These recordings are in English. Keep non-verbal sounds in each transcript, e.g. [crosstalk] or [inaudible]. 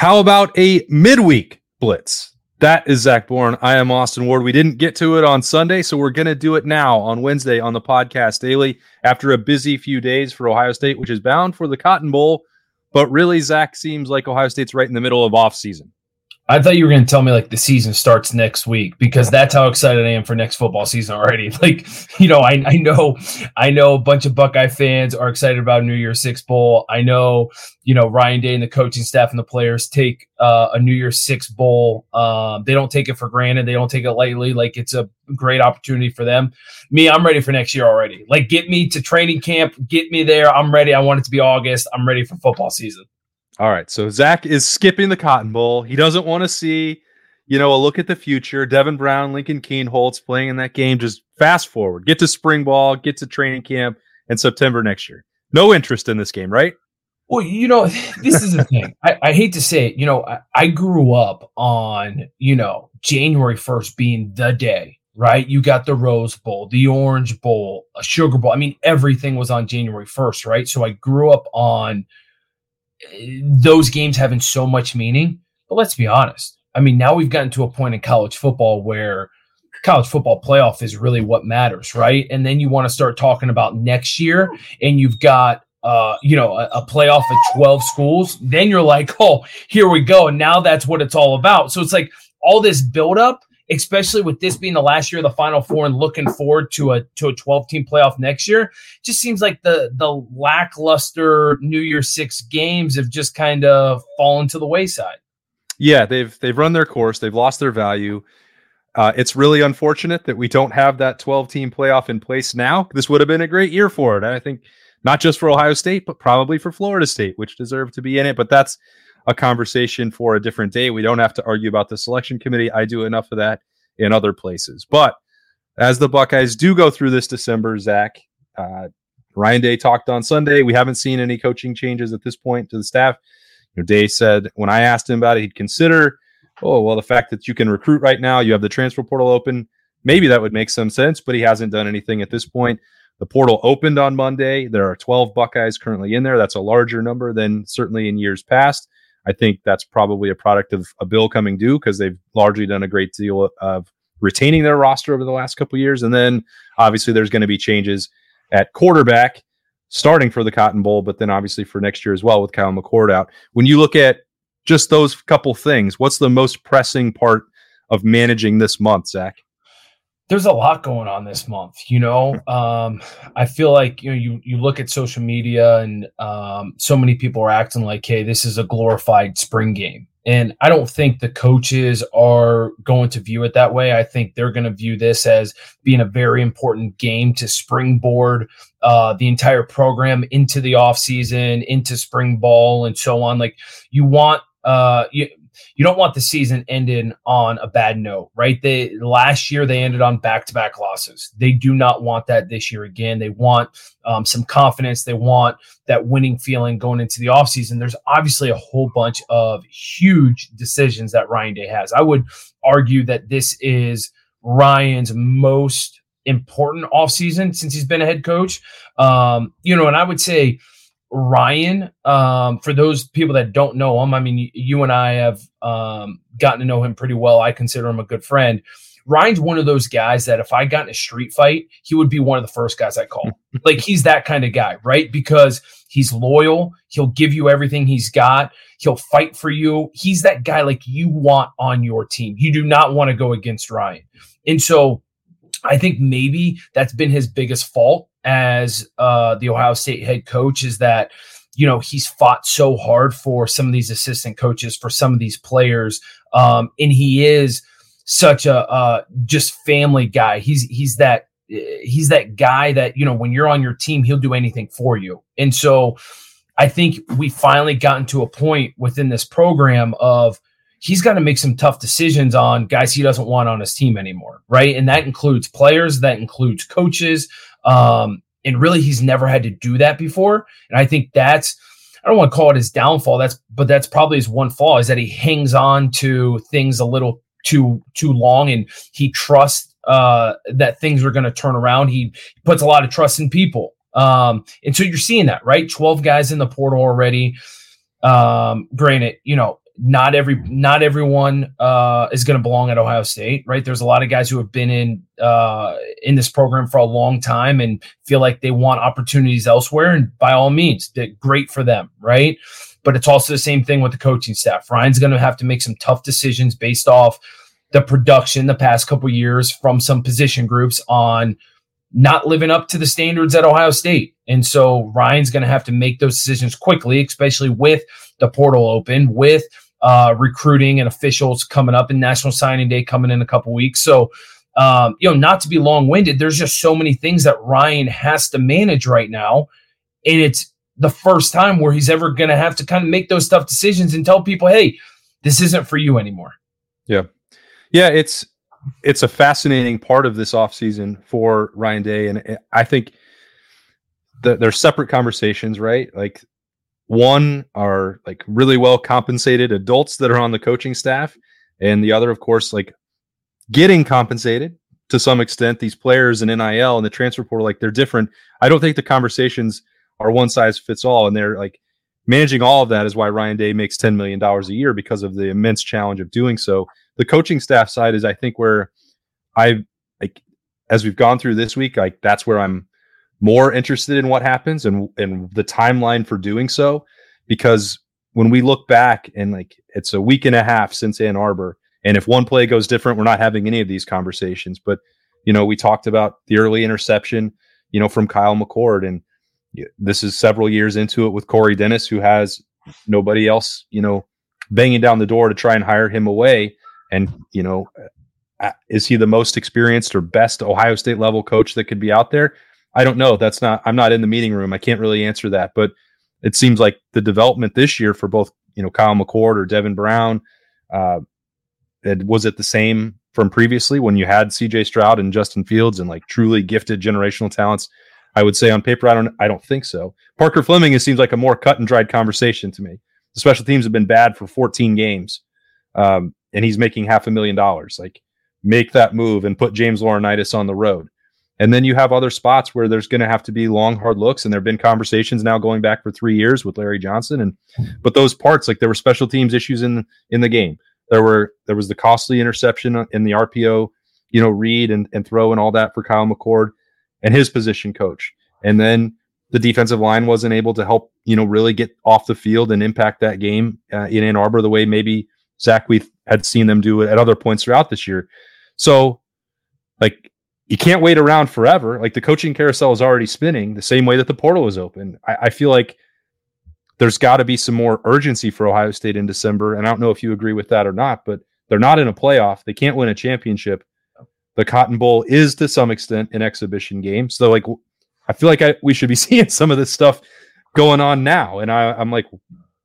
How about a midweek blitz? That is Zach Boren. I am Austin Ward. We didn't get to it on Sunday, so we're going to do it now on Wednesday on the podcast daily after a busy few days for Ohio State, which is bound for the Cotton Bowl. But really, Zach seems like Ohio State's right in the middle of off season. I thought you were going to tell me like the season starts next week because that's how excited I am for next football season already. [laughs] Like, you know, I, I know, I know a bunch of Buckeye fans are excited about New Year's Six Bowl. I know, you know, Ryan Day and the coaching staff and the players take uh, a New Year's Six Bowl. Um, they don't take it for granted. They don't take it lightly. Like it's a great opportunity for them. Me, I'm ready for next year already. Like, get me to training camp, get me there. I'm ready. I want it to be August. I'm ready for football season. All right. So Zach is skipping the Cotton Bowl. He doesn't want to see, you know, a look at the future. Devin Brown, Lincoln Kienholz playing in that game. Just fast forward. Get to spring ball, get to training camp in September next year. No interest in this game, right? Well, you know, [laughs] this is the thing. I, I, hate to say it. You know, I, I grew up on, you know, January 1st being the day, right? You got the Rose Bowl, the Orange Bowl, a Sugar Bowl. I mean, everything was on January 1st, right? So I grew up on – those games having so much meaning. But let's be honest. I mean, now we've gotten to a point in college football where college football playoff is really what matters, right? And then you want to start talking about next year, and you've got uh, you know, a, a, playoff of 12 schools, then you're like, [laughs] oh, here we go. And now that's what it's all about. So it's like all this buildup especially with this being the last year of the Final Four and looking forward to a to a 12 team playoff next year, just seems like the the lackluster New Year Six games have just kind of fallen to the wayside. Yeah, they've they've run their course. They've lost their value. Uh, it's really unfortunate that we don't have that 12 team playoff in place now. This would have been a great year for it. I think not just for Ohio State, but probably for Florida State, which deserve to be in it. But that's a conversation for a different day. We don't have to argue about the selection committee. I do enough of that in other places. But as the Buckeyes do go through this December, Zach, uh, Ryan Day talked on Sunday. We haven't seen any coaching changes at this point to the staff. You know, Day said when I asked him about it, he'd consider, oh, well, the fact that you can recruit right now, you have the transfer portal open, maybe that would make some sense, but he hasn't done anything at this point. The portal opened on Monday. There are 12 Buckeyes currently in there. That's a larger number than certainly in years past. I think that's probably a product of a bill coming due because they've largely done a great deal of retaining their roster over the last couple years. And then obviously there's going to be changes at quarterback starting for the Cotton Bowl, but then obviously for next year as well with Kyle McCord out. When you look at just those couple things, what's the most pressing part of managing this month, Zach? There's a lot going on this month you know? [laughs] Um, i feel like you know you you look at social media and um, so many people are acting like hey this is a glorified spring game. And i don't think the coaches are going to view it that way. I think they're going to view this as being a very important game to springboard uh, the entire program into the off season into spring ball and so on. Like you want uh, you, you don't want the season ending on a bad note, right? They last year they ended on back-to-back losses. They do not want that this year again. They want um, some confidence. They want that winning feeling going into the offseason. There's obviously a whole bunch of huge decisions that Ryan Day has. I would argue that this is Ryan's most important offseason since he's been a head coach. Um, you know, and I would say Ryan, um, for those people that don't know him, I mean, you and I have um, gotten to know him pretty well. I consider him a good friend. Ryan's one of those guys that if I got in a street fight, he would be one of the first guys I call. [laughs] like he's that kind of guy, right? Because he's loyal. He'll give you everything he's got. He'll fight for you. He's that guy like you want on your team. You do not want to go against Ryan. And so I think maybe that's been his biggest fault as uh, the Ohio State head coach is that you know he's fought so hard for some of these assistant coaches for some of these players um, and he is such a uh, just family guy. He's he's that he's that guy that you know when you're on your team he'll do anything for you. And so i think we finally gotten to a point within this program of he's got to make some tough decisions on guys he doesn't want on his team anymore right? And that includes players that includes coaches um, and really, he's never had to do that before. And I think that's, I don't want to call it his downfall. That's, but that's probably his one flaw is that he hangs on to things a little too, too long and he trusts uh, that things are going to turn around. He puts a lot of trust in people. Um, and so you're seeing that, right? 12 guys in the portal already. Um, granted, you know, not every not everyone uh, is going to belong at Ohio State, right? There's a lot of guys who have been in uh, in this program for a long time and feel like they want opportunities elsewhere, and by all means, great for them, right? But it's also the same thing with the coaching staff. Ryan's going to have to make some tough decisions based off the production the past couple years from some position groups on not living up to the standards at Ohio State. And so Ryan's going to have to make those decisions quickly, especially with the portal open, with uh, recruiting and officials coming up and National Signing Day coming in a couple weeks. So, um, you know, not to be long winded, there's just so many things that Ryan has to manage right now. And it's the first time where he's ever going to have to kind of make those tough decisions and tell people, hey, this isn't for you anymore. Yeah. Yeah. It's, it's a fascinating part of this offseason for Ryan Day. And I think that they're separate conversations, right? Like one are like really well compensated adults that are on the coaching staff. And the other, of course, like getting compensated to some extent. These players and NIL and the transfer portal, like they're different. I don't think the conversations are one size fits all. And they're like managing all of that is why Ryan Day makes $10 million a year because of the immense challenge of doing so the coaching staff side is I think where I like as we've gone through this week, like that's where I'm more interested in what happens and and the timeline for doing so. Because when we look back and like it's a week and a half since Ann Arbor and if one play goes different we're not having any of these conversations. But you know we talked about the early interception you know from Kyle McCord and this is several years into it with Corey Dennis who has nobody else you know banging down the door to try and hire him away. And, you know, uh, is he the most experienced or best Ohio State level coach that could be out there? I don't know. That's not, I'm not in the meeting room. I can't really answer that. But it seems like the development this year for both, you know, Kyle McCord or Devin Brown, uh, it, was it the same from previously when you had CJ Stroud and Justin Fields and like truly gifted generational talents? I would say on paper, I don't, I don't think so. Parker Fleming, it seems like a more cut and dried conversation to me. The special teams have been bad for 14 games. Um, and he's making half a million dollars. Like, make that move and put James Laurinaitis on the road. And then you have other spots where there's going to have to be long, hard looks. And there have been conversations now going back for three years with Larry Johnson. And but those parts, like there were special teams issues in in the game. There were there was the costly interception in the RPO, you know, read and, and throw and all that for Kyle McCord and his position coach. And then the defensive line wasn't able to help, you know, really get off the field and impact that game uh, in Ann Arbor the way maybe Zach we had seen them do at other points throughout this year. So, like, you can't wait around forever. Like the coaching carousel is already spinning the same way that the portal is open. I, I feel like there's got to be some more urgency for Ohio State in December. And I don't know if you agree with that or not, but they're not in a playoff. They can't win a championship. The Cotton Bowl is to some extent an exhibition game. So, like, I feel like I, we should be [laughs] seeing some of this stuff going on now. And I, I'm like,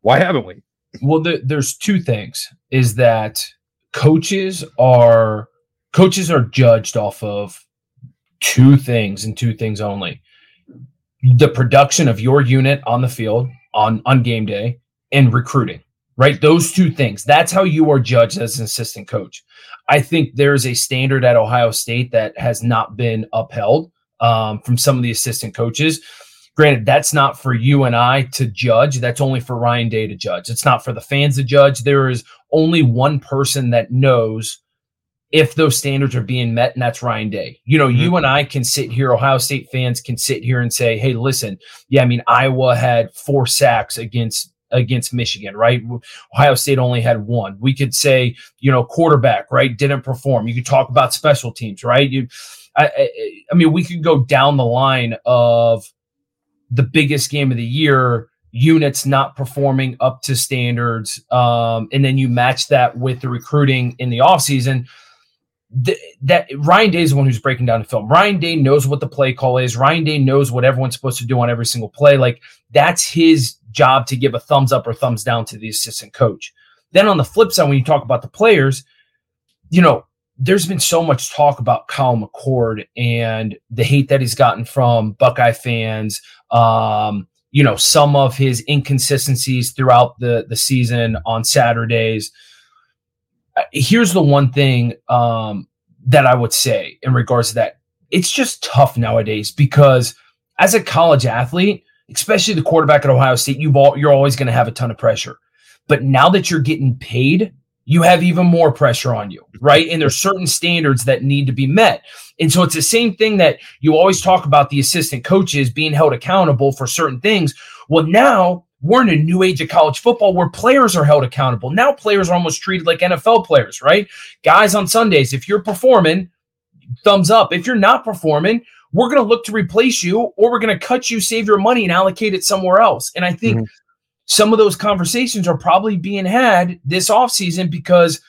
why haven't we? Well, the, there's two things. Is that coaches are coaches are judged off of two things and two things only: the production of your unit on the field on on game day and recruiting. Right, those two things. That's how you are judged as an assistant coach. I think there's a standard at Ohio State that has not been upheld um, from some of the assistant coaches Granted, that's not for you and I to judge. That's only for Ryan Day to judge. It's not for the fans to judge. There is only one person that knows if those standards are being met, and that's Ryan Day. You know, mm-hmm. you and I can sit here, Ohio State fans can sit here and say, hey, listen, yeah, I mean, Iowa had four sacks against against Michigan, right? Ohio State only had one. We could say, you know, quarterback, right, didn't perform. You could talk about special teams, right? You, I, I, I mean, we could go down the line of the biggest game of the year units not performing up to standards um, and then you match that with the recruiting in the offseason th- that Ryan Day is the one who's breaking down the film. Ryan Day knows what the play call is. Ryan Day knows what everyone's supposed to do on every single play. Like that's his job to give a thumbs up or thumbs down to the assistant coach. Then on the flip side, when you talk about the players, you know, there's been so much talk about Kyle McCord and the hate that he's gotten from Buckeye fans. Um, you know, some of his inconsistencies throughout the the season on Saturdays. Uh, here's the one thing um, that I would say in regards to that. It's just tough nowadays because as a college athlete, especially the quarterback at Ohio State, you you're always going to have a ton of pressure. But now that you're getting paid, you have even more pressure on you, right? And there's certain standards that need to be met. And so it's the same thing that you always talk about the assistant coaches being held accountable for certain things. Well, now we're in a new age of college football where players are held accountable. Now players are almost treated like NFL players, right? Guys on Sundays, if you're performing, thumbs up. If you're not performing, we're going to look to replace you or we're going to cut you, save your money, and allocate it somewhere else. And I think mm-hmm. some of those conversations are probably being had this offseason because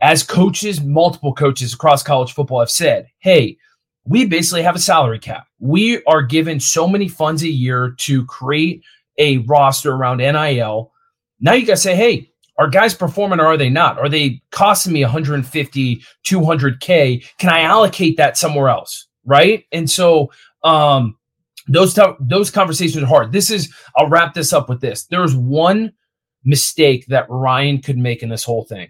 as coaches, multiple coaches across college football have said, hey, we basically have a salary cap. We are given so many funds a year to create a roster around NIL. Now you got to say, hey, are guys performing or are they not? Are they costing me 150, 200K? Can I allocate that somewhere else? Right. And so, um, those t- those conversations are hard. This is I'll wrap this up with this. There's one mistake that Ryan could make in this whole thing,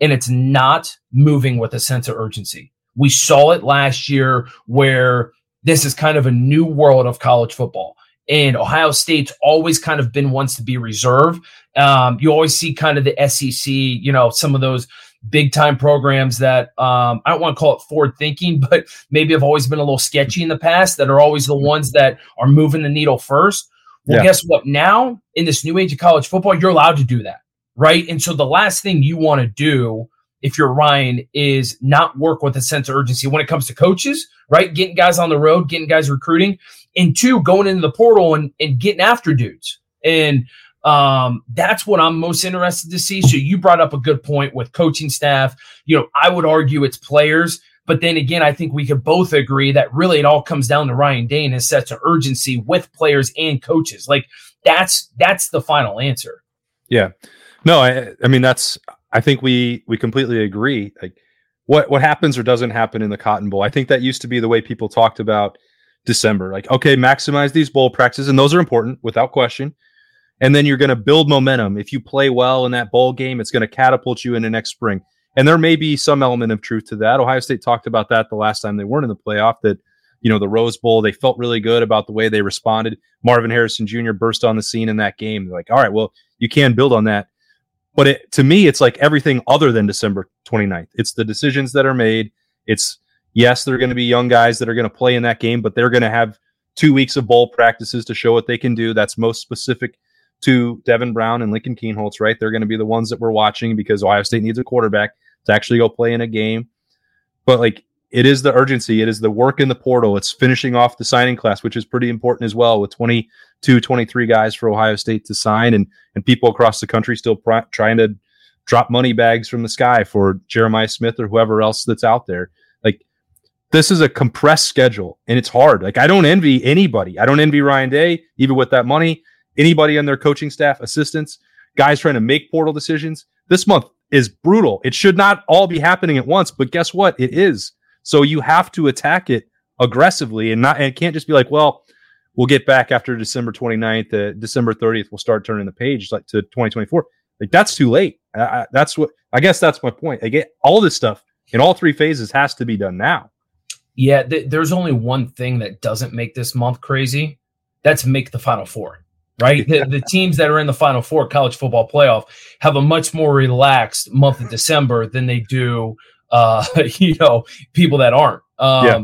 and it's not moving with a sense of urgency. We saw it last year where this is kind of a new world of college football. And Ohio State's always kind of been ones to be reserved. Um, you always see kind of the SEC, you know, some of those big time programs that um, I don't want to call it forward thinking, [laughs] but maybe have always been a little sketchy in the past that are always the ones that are moving the needle first. Well, yeah. guess what? Now in this new age of college football, you're allowed to do that, right? And so the last thing you want to do if you're Ryan is not work with a sense of urgency when it comes to coaches, right? Getting guys on the road, getting guys recruiting, and two, going into the portal and, and getting after dudes. And um, that's what I'm most interested to see. So you brought up a good point with coaching staff. You know, I would argue it's players, but then again, I think we could both agree that really it all comes down to Ryan Day and his sense of urgency with players and coaches. Like that's that's the final answer. Yeah. No, I I mean that's I think we we completely agree. Like what what happens or doesn't happen in the Cotton Bowl. I think that used to be the way people talked about December. Like, okay, maximize these bowl practices, and those are important without question. And then you're going to build momentum. If you play well in that bowl game, it's going to catapult you into next spring. And there may be some element of truth to that. Ohio State talked about that the last time they weren't in the playoff. That you know the Rose Bowl, they felt really good about the way they responded. Marvin Harrison Jr. burst on the scene in that game. They're like, all right, well, you can build on that. But it, to me, it's like everything other than December 29th. It's the decisions that are made. It's yes, there are going to be young guys that are going to play in that game, but they're going to have two weeks of bowl practices to show what they can do. That's most specific to Devin Brown and Lincoln Kienholz, right? They're going to be the ones that we're watching because Ohio State needs a quarterback to actually go play in a game. But like it is the urgency, it is the work in the portal, it's finishing off the signing class, which is pretty important as well with 22, 23 guys for Ohio State to sign and and people across the country still pr- trying to drop money bags from the sky for Jeremiah Smith or whoever else that's out there. Like this is a compressed schedule and it's hard. Like I don't envy anybody. I don't envy Ryan Day, even with that money, anybody on their coaching staff, assistants, guys trying to make portal decisions. This month is brutal. It should not all be happening at once, but guess what? It is. So you have to attack it aggressively and not and it can't just be like, well, we'll get back after December 29th, uh, December 30th, we'll start turning the page like to 2024. Like that's too late. I, that's what I guess that's my point. I get all this stuff in all three phases has to be done now. Yeah, th- there's only one thing that doesn't make this month crazy. That's make the final four, right? the, the teams that are in the final four college football playoff have a much more relaxed month of December than they do, uh, [laughs] you know, people that aren't. Um, yeah.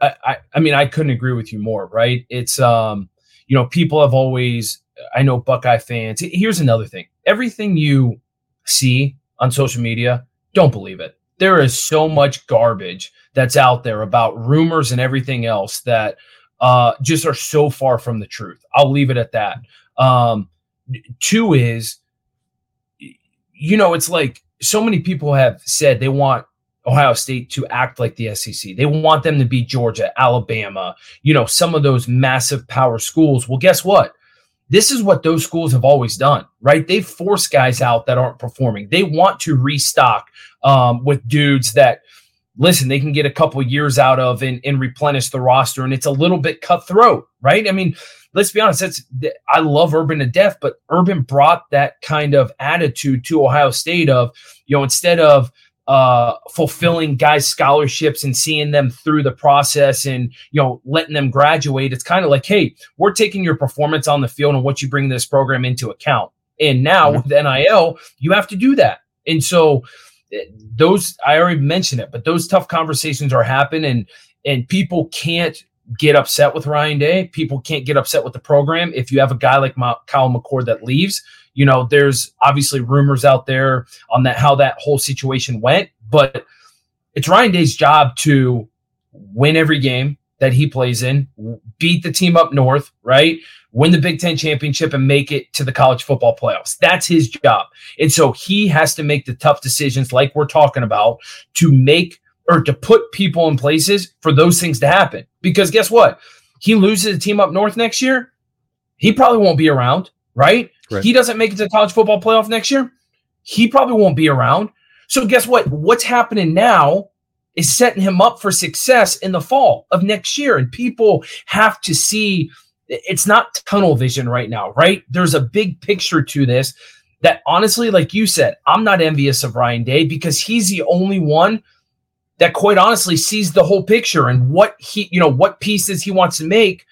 I, I, I mean, I couldn't agree with you more, right? It's, um, you know, people have always, I know Buckeye fans. Here's another thing everything you see on social media, don't believe it. There is so much garbage that's out there about rumors and everything else that uh, just are so far from the truth. I'll leave it at that. Um, two is, you know, it's like so many people have said they want Ohio State to act like the SEC. They want them to be Georgia, Alabama, you know, some of those massive power schools. Well, guess what? This is what those schools have always done, right? They force guys out that aren't performing. They want to restock um, with dudes that listen, they can get a couple years out of and, and replenish the roster. And it's a little bit cutthroat, right? I mean, let's be honest. That's I love Urban to death, but Urban brought that kind of attitude to Ohio State of, you know, instead of uh, fulfilling guys' scholarships and seeing them through the process and you know letting them graduate. It's kind of like, hey, we're taking your performance on the field and what you bring this program into account. And now mm-hmm. with NIL, you have to do that. And so eh, those I already mentioned it, but those tough conversations are happening and and people can't get upset with Ryan Day. People can't get upset with the program. If you have a guy like Ma- Kyle McCord that leaves, you know, there's obviously rumors out there on that how that whole situation went, but it's Ryan Day's job to win every game that he plays in, beat the team up north, right? Win the Big Ten championship and make it to the college football playoffs. That's his job. And so he has to make the tough decisions, like we're talking about, to make or to put people in places for those things to happen. Because guess what? He loses the team up north next year. He probably won't be around, right? right? He doesn't make it to college football playoff next year. He probably won't be around. So guess what? What's happening now is setting him up for success in the fall of next year. And people have to see it's not tunnel vision right now, right? There's a big picture to this that honestly, like you said, I'm not envious of Ryan Day because he's the only one that quite honestly sees the whole picture and what he, you know, what pieces he wants to make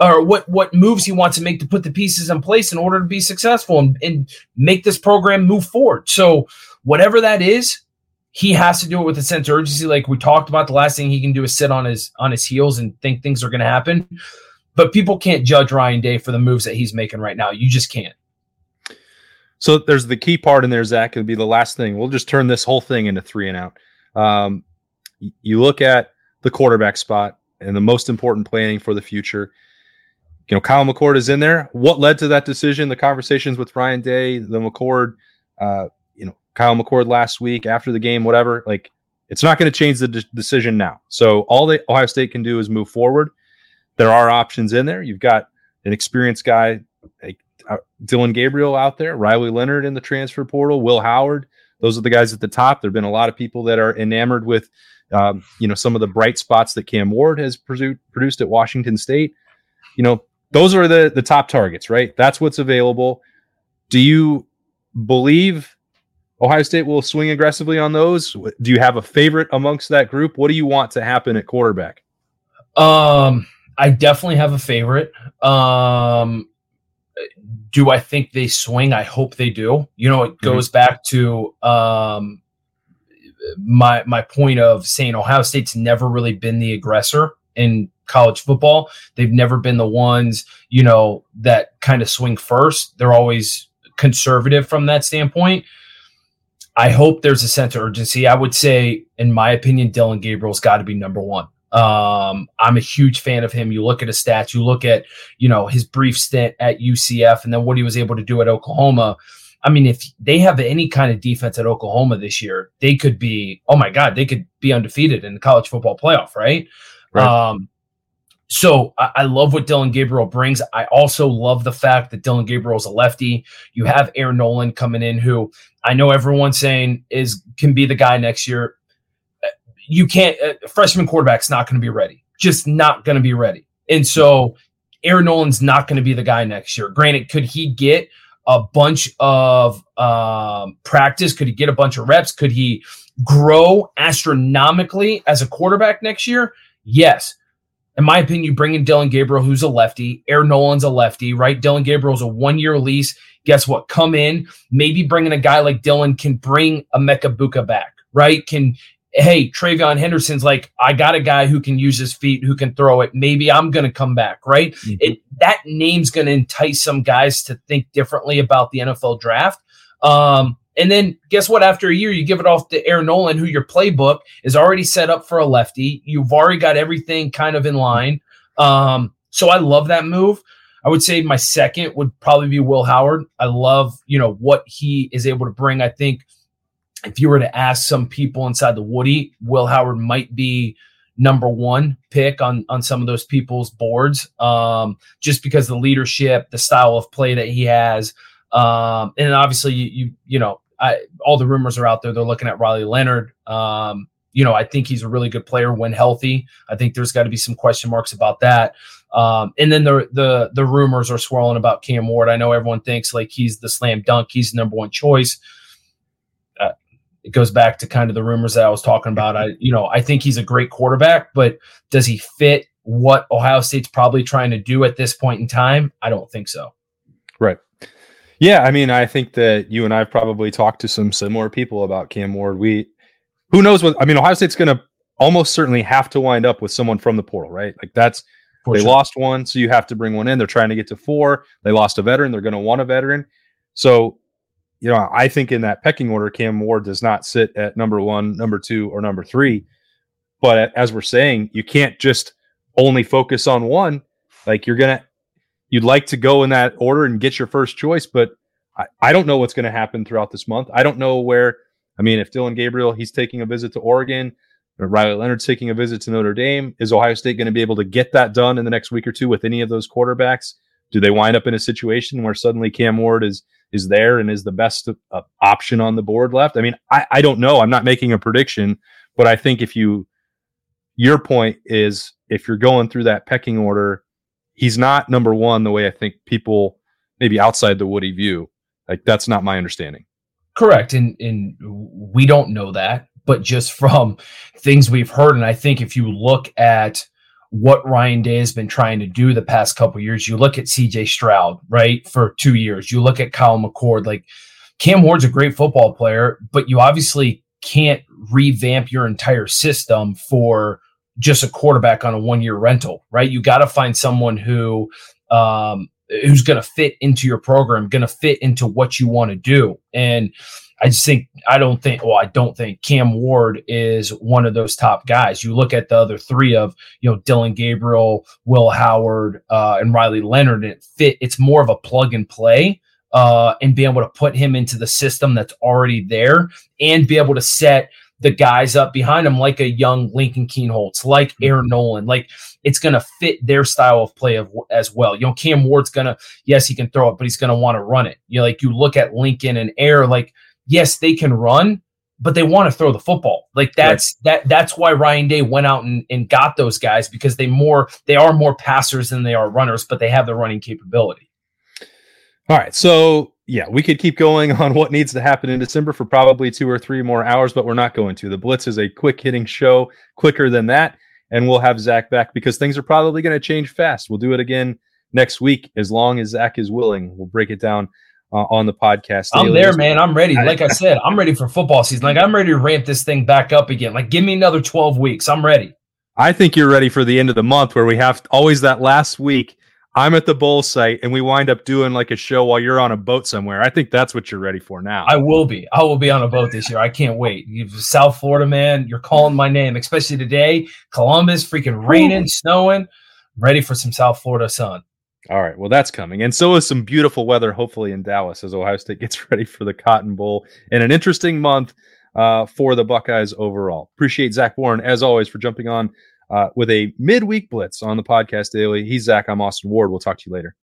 or what what moves he wants to make to put the pieces in place in order to be successful and, and make this program move forward. So whatever that is, he has to do it with a sense of urgency. Like we talked about, the last thing he can do is sit on his on his heels and think things are going to happen. But people can't judge Ryan Day for the moves that he's making right now. You just can't. So there's the key part in there, Zach. It'll be the last thing. We'll just turn this whole thing into three and out. Um, you look at the quarterback spot and the most important planning for the future. You know, Kyle McCord is in there. What led to that decision? The conversations with Ryan Day, the McCord, uh, you know, Kyle McCord last week after the game, whatever. Like, it's not going to change the de- decision now. So all the Ohio State can do is move forward. There are options in there. You've got an experienced guy, like uh, Dillon Gabriel out there, Riley Leonard in the transfer portal, Will Howard. Those are the guys at the top. There have been a lot of people that are enamored with, um, you know, some of the bright spots that Cam Ward has produced, produced at Washington State. You know, those are the the top targets, right? That's what's available. Do you believe Ohio State will swing aggressively on those. Do you have a favorite amongst that group? What do you want to happen at quarterback? Um, I definitely have a favorite. Um, do I think they swing? I hope they do. You know, it mm-hmm. goes mm-hmm. back to um, my my point of saying Ohio State's never really been the aggressor in college football. They've never been the ones, you know, that kind of swing first. They're always conservative from that standpoint. I hope there's a sense of urgency. I would say, in my opinion, Dillon Gabriel's got to be number one. Um, I'm a huge fan of him. You look at his stats, you look at, you know, his brief stint at UCF and then what he was able to do at Oklahoma. I mean, if they have any kind of defense at Oklahoma this year, they could be, oh my God, they could be undefeated in the college football playoff, right? right. Um, so I, I, love what Dillon Gabriel brings. I also love the fact that Dillon Gabriel is a lefty. You have Air Noland coming in, who I know everyone's saying is can be the guy next year. You can't. A freshman quarterback's not going to be ready. Just not going to be ready. And so Air Noland's not going to be the guy next year. Granted, could he get a bunch of um, practice? Could he get a bunch of reps? Could he grow astronomically as a quarterback next year? Yes in my opinion, you bring in Dillon Gabriel, who's a lefty. Air Noland's a lefty, right? Dillon Gabriel's a one year lease. Guess what? Come in, maybe bringing a guy like Dillon can bring Emeka Egbuka back, right? Can hey, TreVeyon Henderson's like, I got a guy who can use his feet, who can throw it. Maybe I'm going to come back, right? Mm-hmm. It, that name's going to entice some guys to think differently about the NFL draft. Um, and then guess what? After a year, you give it off to Air Noland, who your playbook is already set up for a lefty. You've already got everything kind of in line. Um, so I love that move. I would say my second would probably be Will Howard. I love, you know, what he is able to bring. I think if you were to ask some people inside the Woody, Will Howard might be number one pick on on some of those people's boards, um, just because the leadership, the style of play that he has, um, and obviously you you, you know I, all the rumors are out there. They're looking at Riley Leonard. Um, you know, I think he's a really good player when healthy. I think there's got to be some question marks about that. Um, and then the the the rumors are swirling about Cam Ward. I know everyone thinks like he's the slam dunk, he's the number one choice. It goes back to kind of the rumors that I was talking about. I you know I think he's a great quarterback, but does he fit what Ohio State's probably trying to do at this point in time? I don't think so. Right. Yeah, I mean, I think that you and I've probably talked to some similar people about Cam Ward. We, who knows what? I mean, Ohio State's going to almost certainly have to wind up with someone from the portal, right? Like that's For they sure. lost one, so you have to bring one in. They're trying to get to four. They lost a veteran. They're going to want a veteran. So, you know, I think in that pecking order, Cam Ward does not sit at number one, number two, or number three. But as we're saying, you can't just only focus on one. Like you're gonna, you'd like to go in that order and get your first choice, but I, I don't know what's going to happen throughout this month. I don't know where. I mean, if Dillon Gabriel he's taking a visit to Oregon, Riley Leonard's taking a visit to Notre Dame. Is Ohio State going to be able to get that done in the next week or two with any of those quarterbacks? Do they wind up in a situation where suddenly Cam Ward is is there and is the best uh, option on the board left? I mean, I, I don't know. I'm not making a prediction, but I think if you your point is if you're going through that pecking order, he's not number one the way I think people maybe outside the Woody view. Like that's not my understanding. Correct, and and we don't know that but just [laughs] from things we've heard. And I think if you look at what Ryan Day has been trying to do the past couple years, you look at CJ Stroud, right, for two years. You look at Kyle McCord. Like Cam Ward's a great football player, but you obviously can't revamp your entire system for just a quarterback on a one year rental, right? You got to find someone who um, who's going to fit into your program, going to fit into what you want to do. And I just think I don't think well I don't think Cam Ward is one of those top guys. You look at the other three of you know Dillon Gabriel, Will Howard, uh, and Riley Leonard. And it fit. It's more of a plug and play, uh, and be able to put him into the system that's already there, and be able to set the guys up behind him like a young Lincoln Kienholz, like mm-hmm. Air Noland, like it's going to fit their style of play of, as well. You know, Cam Ward's going to, yes, he can throw it, but he's going to want to run it. You know, like you look at Lincoln and Air, like yes, they can run, but they want to throw the football. Like that's right. that that's why Ryan Day went out and, and got those guys because they more they are more passers than they are runners, but they have the running capability. All right. So yeah, we could keep going on what needs to happen in December for probably two or three more hours, but we're not going to. The Blitz is a quick hitting show, quicker than that. And we'll have Zach back because things are probably going to change fast. We'll do it again next week as long as Zach is willing. We'll break it down uh, on the podcast. I'm there, man. I'm ready. Like I said, I'm ready for football season. Like I'm ready to ramp this thing back up again. Like give me another 12 weeks. I'm ready. I think you're ready for the end of the month where we have always that last week. I'm at the bowl site and we wind up doing like a show while you're on a boat somewhere. I think that's what you're ready for now. I will be. I will be on a boat this year. I can't wait. You've South Florida, man. You're calling my name, especially today. Columbus, freaking raining, snowing. I'm ready for some South Florida sun. All right. Well, that's coming. And so is some beautiful weather, hopefully, in Dallas as Ohio State [laughs] gets ready for the Cotton Bowl and an interesting month uh, for the Buckeyes overall. Appreciate Zach Boren, as always, for jumping on uh, with a midweek blitz on the podcast daily. He's Zach. I'm Austin Ward. We'll talk to you later.